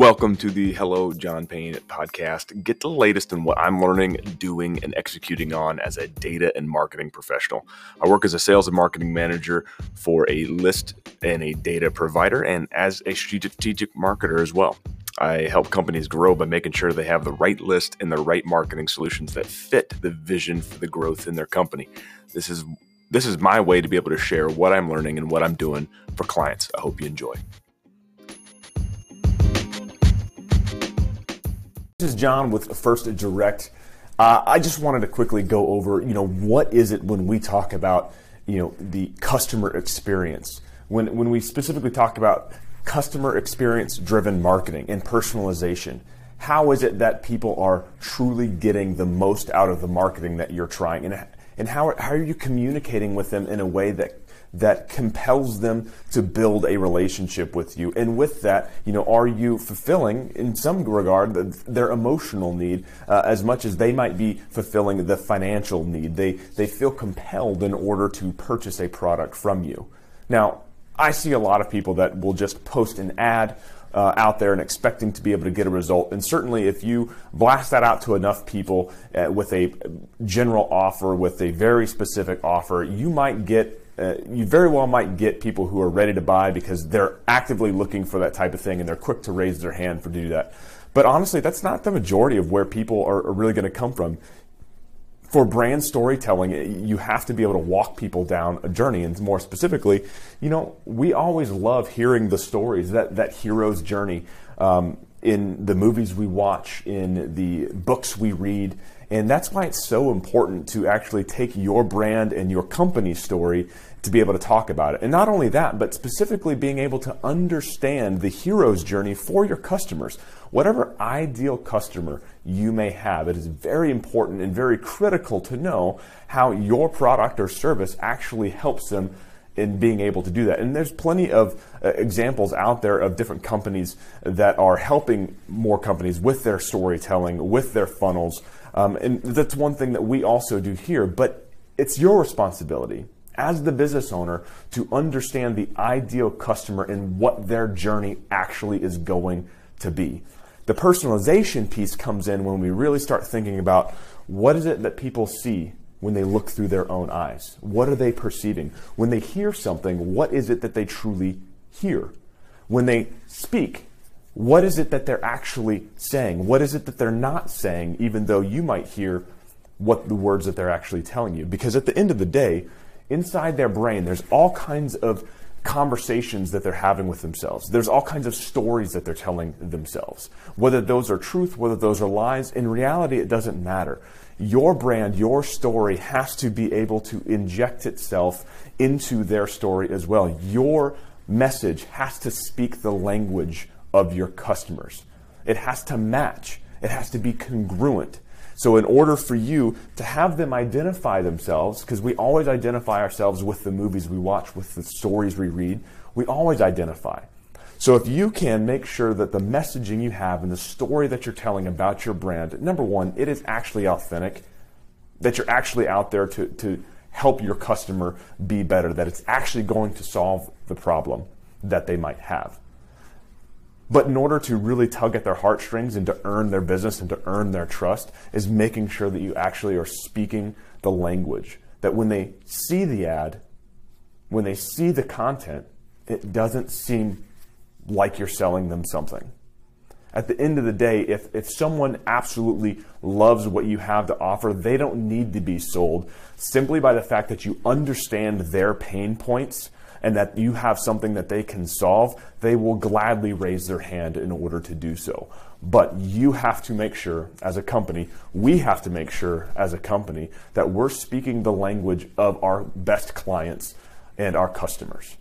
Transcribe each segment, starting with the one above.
Welcome to the Hello John Payne podcast. Get the latest in what I'm learning, doing, and executing on as a data and marketing professional. I work as a sales and marketing manager for a list and a data provider and as a strategic marketer as well. I help companies grow by making sure they have the right list and the right marketing solutions that fit the vision for the growth in their company. This is this is my way to be able to share what I'm learning and what I'm doing for clients. I hope you enjoy. This is John with First Direct. Uh, I just wanted to quickly go over, you know, what is it when we talk about, you know, the customer experience? When when we specifically talk about customer experience driven marketing and personalization, how is it that people are truly getting the most out of the marketing that you're trying, and and how how are you communicating with them in a way that that compels them to build a relationship with you. And with that, you know, are you fulfilling, in some regard, their emotional need uh, as much as they might be fulfilling the financial need? They they feel compelled in order to purchase a product from you. Now, I see a lot of people that will just post an ad. Uh, out there and expecting to be able to get a result. And certainly, if you blast that out to enough people uh, with a general offer, with a very specific offer, you might get uh, you very well might get people who are ready to buy because they're actively looking for that type of thing and they're quick to raise their hand for to do that. But honestly, that's not the majority of where people are, are really going to come from. For brand storytelling, you have to be able to walk people down a journey. And more specifically, you know, we always love hearing the stories, that, that hero's journey um, in the movies we watch, in the books we read. And that's why it's so important to actually take your brand and your company story to be able to talk about it. And not only that, but specifically being able to understand the hero's journey for your customers. Whatever ideal customer you may have, it is very important and very critical to know how your product or service actually helps them in being able to do that. And there's plenty of uh, examples out there of different companies that are helping more companies with their storytelling, with their funnels. Um, and that's one thing that we also do here, but it's your responsibility as the business owner to understand the ideal customer and what their journey actually is going to be. The personalization piece comes in when we really start thinking about what is it that people see when they look through their own eyes? What are they perceiving? When they hear something, what is it that they truly hear? When they speak, what is it that they're actually saying? What is it that they're not saying, even though you might hear what the words that they're actually telling you? Because at the end of the day, inside their brain, there's all kinds of conversations that they're having with themselves. There's all kinds of stories that they're telling themselves. Whether those are truth, whether those are lies, in reality, it doesn't matter. Your brand, your story has to be able to inject itself into their story as well. Your message has to speak the language of your customers. It has to match. It has to be congruent. So, in order for you to have them identify themselves, because we always identify ourselves with the movies we watch, with the stories we read, we always identify. So, if you can make sure that the messaging you have and the story that you're telling about your brand, number one, it is actually authentic, that you're actually out there to, to help your customer be better, that it's actually going to solve the problem that they might have. But in order to really tug at their heartstrings and to earn their business and to earn their trust, is making sure that you actually are speaking the language. That when they see the ad, when they see the content, it doesn't seem like you're selling them something. At the end of the day, if, if someone absolutely loves what you have to offer, they don't need to be sold simply by the fact that you understand their pain points and that you have something that they can solve, they will gladly raise their hand in order to do so. But you have to make sure, as a company, we have to make sure, as a company, that we're speaking the language of our best clients and our customers.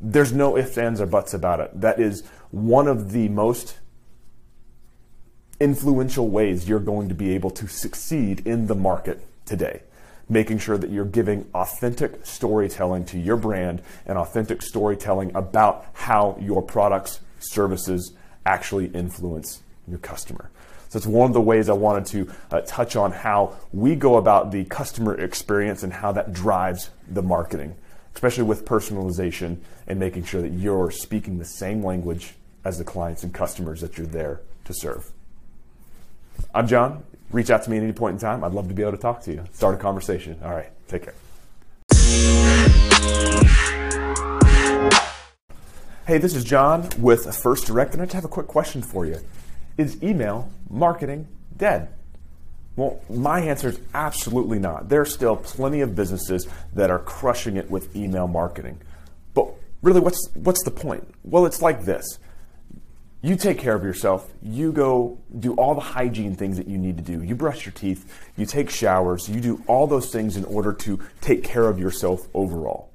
There's no ifs, ands, or buts about it. That is one of the most influential ways you're going to be able to succeed in the market today making sure that you're giving authentic storytelling to your brand and authentic storytelling about how your products, services actually influence your customer. So it's one of the ways I wanted to uh, touch on how we go about the customer experience and how that drives the marketing, especially with personalization and making sure that you're speaking the same language as the clients and customers that you're there to serve. I'm John. Reach out to me at any point in time. I'd love to be able to talk to you, start a conversation. All right, take care. Hey, this is John with First Direct, and I just have a quick question for you. Is email marketing dead? Well, my answer is absolutely not. There are still plenty of businesses that are crushing it with email marketing. But really, what's, what's the point? Well, it's like this you take care of yourself. You go do all the hygiene things that you need to do. You brush your teeth, you take showers, you do all those things in order to take care of yourself overall.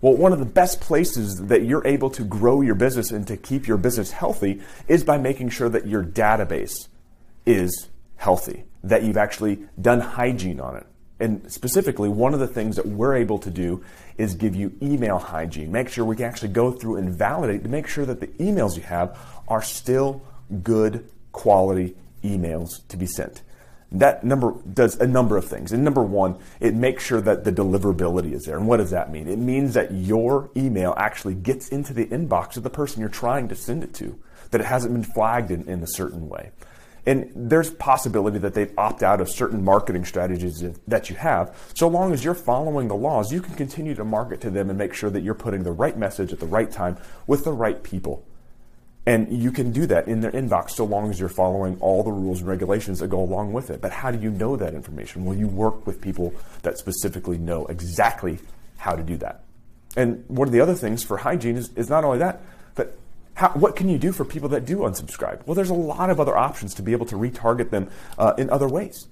Well, one of the best places that you're able to grow your business and to keep your business healthy is by making sure that your database is healthy, that you've actually done hygiene on it. And specifically, one of the things that we're able to do is give you email hygiene. Make sure we can actually go through and validate to make sure that the emails you have are still good quality emails to be sent. That number does a number of things. And number one, it makes sure that the deliverability is there. And what does that mean? It means that your email actually gets into the inbox of the person you're trying to send it to, that it hasn't been flagged in, in a certain way. And there's possibility that they opt out of certain marketing strategies that you have. So long as you're following the laws, you can continue to market to them and make sure that you're putting the right message at the right time with the right people. And you can do that in their inbox so long as you're following all the rules and regulations that go along with it. But how do you know that information? Well, you work with people that specifically know exactly how to do that. And one of the other things for hygiene is, is not only that, but how, what can you do for people that do unsubscribe? Well, there's a lot of other options to be able to retarget them uh, in other ways.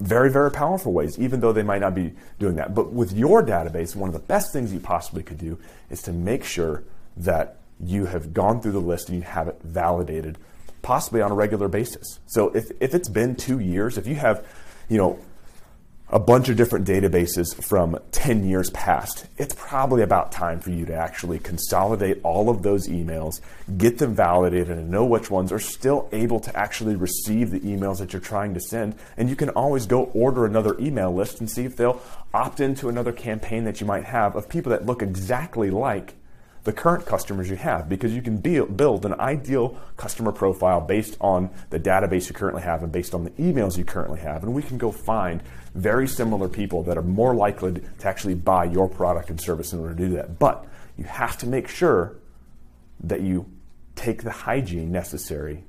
Very, very powerful ways, even though they might not be doing that. But with your database, one of the best things you possibly could do is to make sure that you have gone through the list and you have it validated, possibly on a regular basis. So if, if it's been two years, if you have, you know, a bunch of different databases from 10 years past, it's probably about time for you to actually consolidate all of those emails, get them validated, and know which ones are still able to actually receive the emails that you're trying to send. And you can always go order another email list and see if they'll opt into another campaign that you might have of people that look exactly like the current customers you have because you can build an ideal customer profile based on the database you currently have and based on the emails you currently have. And we can go find very similar people that are more likely to actually buy your product and service in order to do that. But you have to make sure that you take the hygiene necessary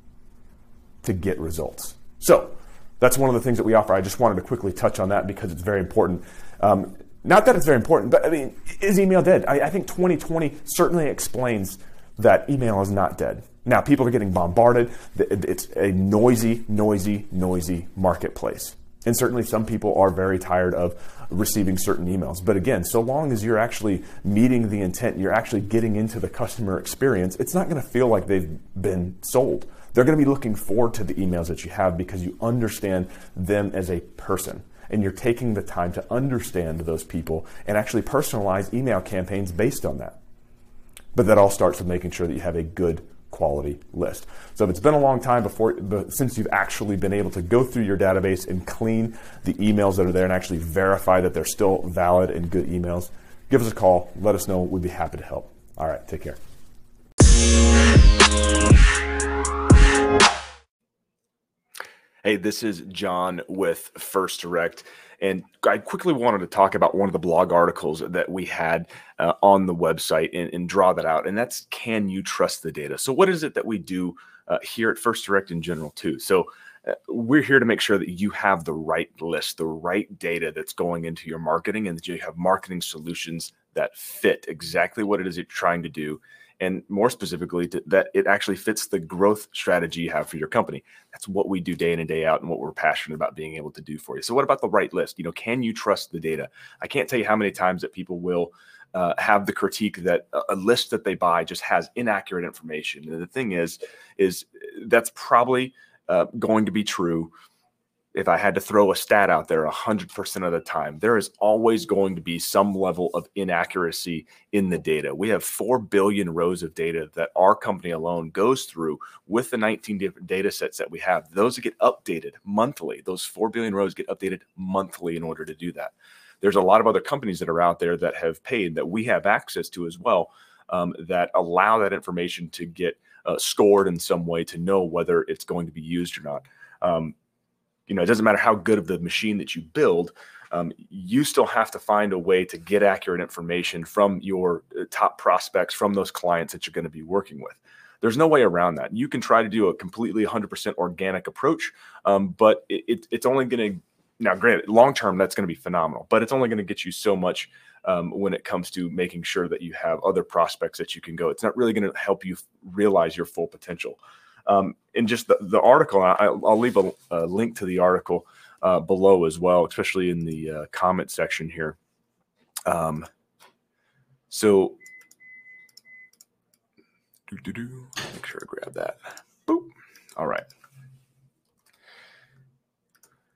to get results. So, that's one of the things that we offer. I just wanted to quickly touch on that because it's very important. Um, not that it's very important, but I mean, is email dead? I, I think 2020 certainly explains that email is not dead. Now, people are getting bombarded. It's a noisy, noisy, noisy marketplace. And certainly some people are very tired of receiving certain emails. But again, so long as you're actually meeting the intent, you're actually getting into the customer experience, it's not going to feel like they've been sold. They're going to be looking forward to the emails that you have because you understand them as a person and you're taking the time to understand those people and actually personalize email campaigns based on that. But that all starts with making sure that you have a good quality list. So if it's been a long time before since you've actually been able to go through your database and clean the emails that are there and actually verify that they're still valid and good emails, give us a call, let us know, we'd be happy to help. All right, take care. Hey, this is John with First Direct. And I quickly wanted to talk about one of the blog articles that we had uh, on the website and, and, draw that out. And that's Can You Trust the Data? So, what is it that we do uh, here at First Direct in general, too? So, uh, we're here to make sure that you have the right list, the right data that's going into your marketing, and that you have marketing solutions that fit exactly what it is you're trying to do and more specifically to, that it actually fits the growth strategy you have for your company. That's what we do day in and day out and what we're passionate about being able to do for you. So what about the right list? You know can you trust the data? I can't tell you how many times that people will uh, have the critique that a list that they buy just has inaccurate information. And the thing is is that's probably uh, going to be true if I had to throw a stat out there 100% of the time, there is always going to be some level of inaccuracy in the data. We have 4 billion rows of data that our company alone goes through with the 19 different data sets that we have. Those get updated monthly. Those 4 billion rows get updated monthly in order to do that. There's a lot of other companies that are out there that have paid that we have access to as well um, that allow that information to get uh, scored in some way to know whether it's going to be used or not. Um, you know, it doesn't matter how good of the machine that you build. Um, you still have to find a way to get accurate information from your uh, top prospects, from those clients that you're going to be working with. There's no way around that. You can try to do a completely 100% organic approach, um, but it, it, it's only going to now, granted, long term that's going to be phenomenal, but it's only going to get you so much um, when it comes to making sure that you have other prospects that you can go. It's not really going to help you realize your full potential. Um, and just the, the article, I, will leave a, a, link to the article uh, below as well, especially in the uh, comment section here. Um, so, make sure I grab that. Boop. All right.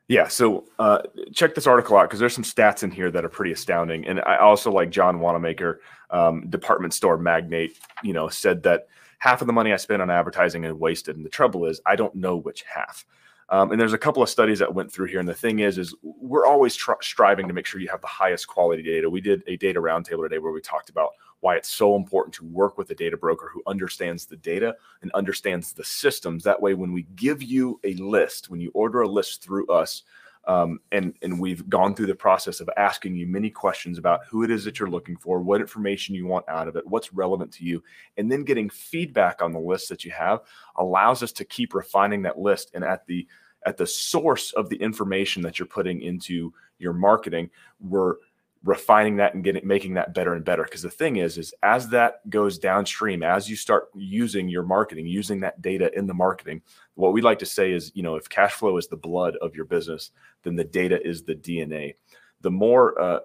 Yeah, so uh, check this article out because there's some stats in here that are pretty astounding. And I also like John Wanamaker, um, department store magnate, you know, said that half of the money I spend on advertising is wasted. And the trouble is, I don't know which half. Um, and there's a couple of studies that went through here. And the thing is, is we're always tr- striving to make sure you have the highest quality data. We did a data roundtable today where we talked about why it's so important to work with a data broker who understands the data and understands the systems. That way, when we give you a list, when you order a list through us, um, and and we've gone through the process of asking you many questions about who it is that you're looking for, what information you want out of it, what's relevant to you, and then getting feedback on the list that you have allows us to keep refining that list. And at the at the source of the information that you're putting into your marketing, we're refining that and getting making that better and better. Because the thing is is as that goes downstream as you start using your marketing using that data in the marketing what we like to say is you know if cash flow is the blood of your business then the data is the dna the more uh,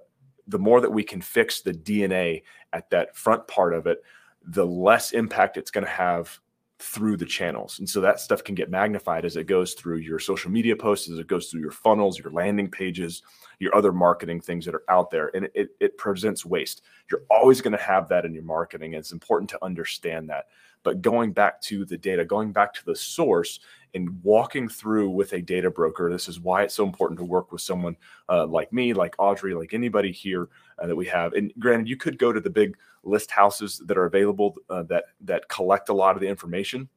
the more that we can fix the dna at that front part of it the less impact it's going to have through the channels. And so that stuff can get magnified as it goes through your social media posts, as it goes through your funnels, your landing pages, your other marketing things that are out there. And it, it presents waste. You're always going to have that in your marketing. And it's important to understand that. But going back to the data, going back to the source and walking through with a data broker, this is why it's so important to work with someone uh, like me, like Audrey, like anybody here uh, that we have. And granted, you could go to the big list houses that are available uh, that that collect a lot of the information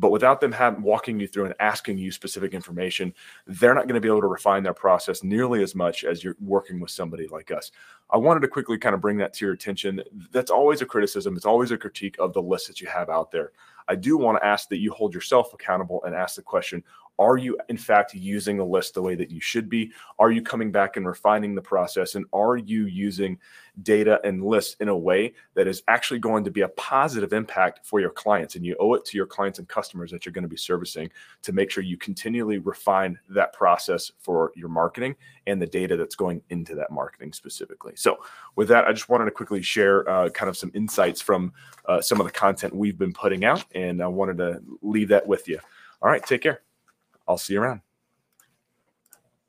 but without them have, walking you through and asking you specific information, they're not going to be able to refine their process nearly as much as you're working with somebody like us. I wanted to quickly kind of bring that to your attention. That's always a criticism. It's always a critique of the list that you have out there. I do want to ask that you hold yourself accountable and ask the question are you, in fact, using the list the way that you should be? Are you coming back and refining the process? And are you using data and lists in a way that is actually going to be a positive impact for your clients? And you owe it to your clients and customers that you're going to be servicing to make sure you continually refine that process for your marketing and the data that's going into that marketing specifically. So, with that, I just wanted to quickly share uh, kind of some insights from uh, some of the content we've been putting out, and I wanted to leave that with you. All right, take care. I'll see you around.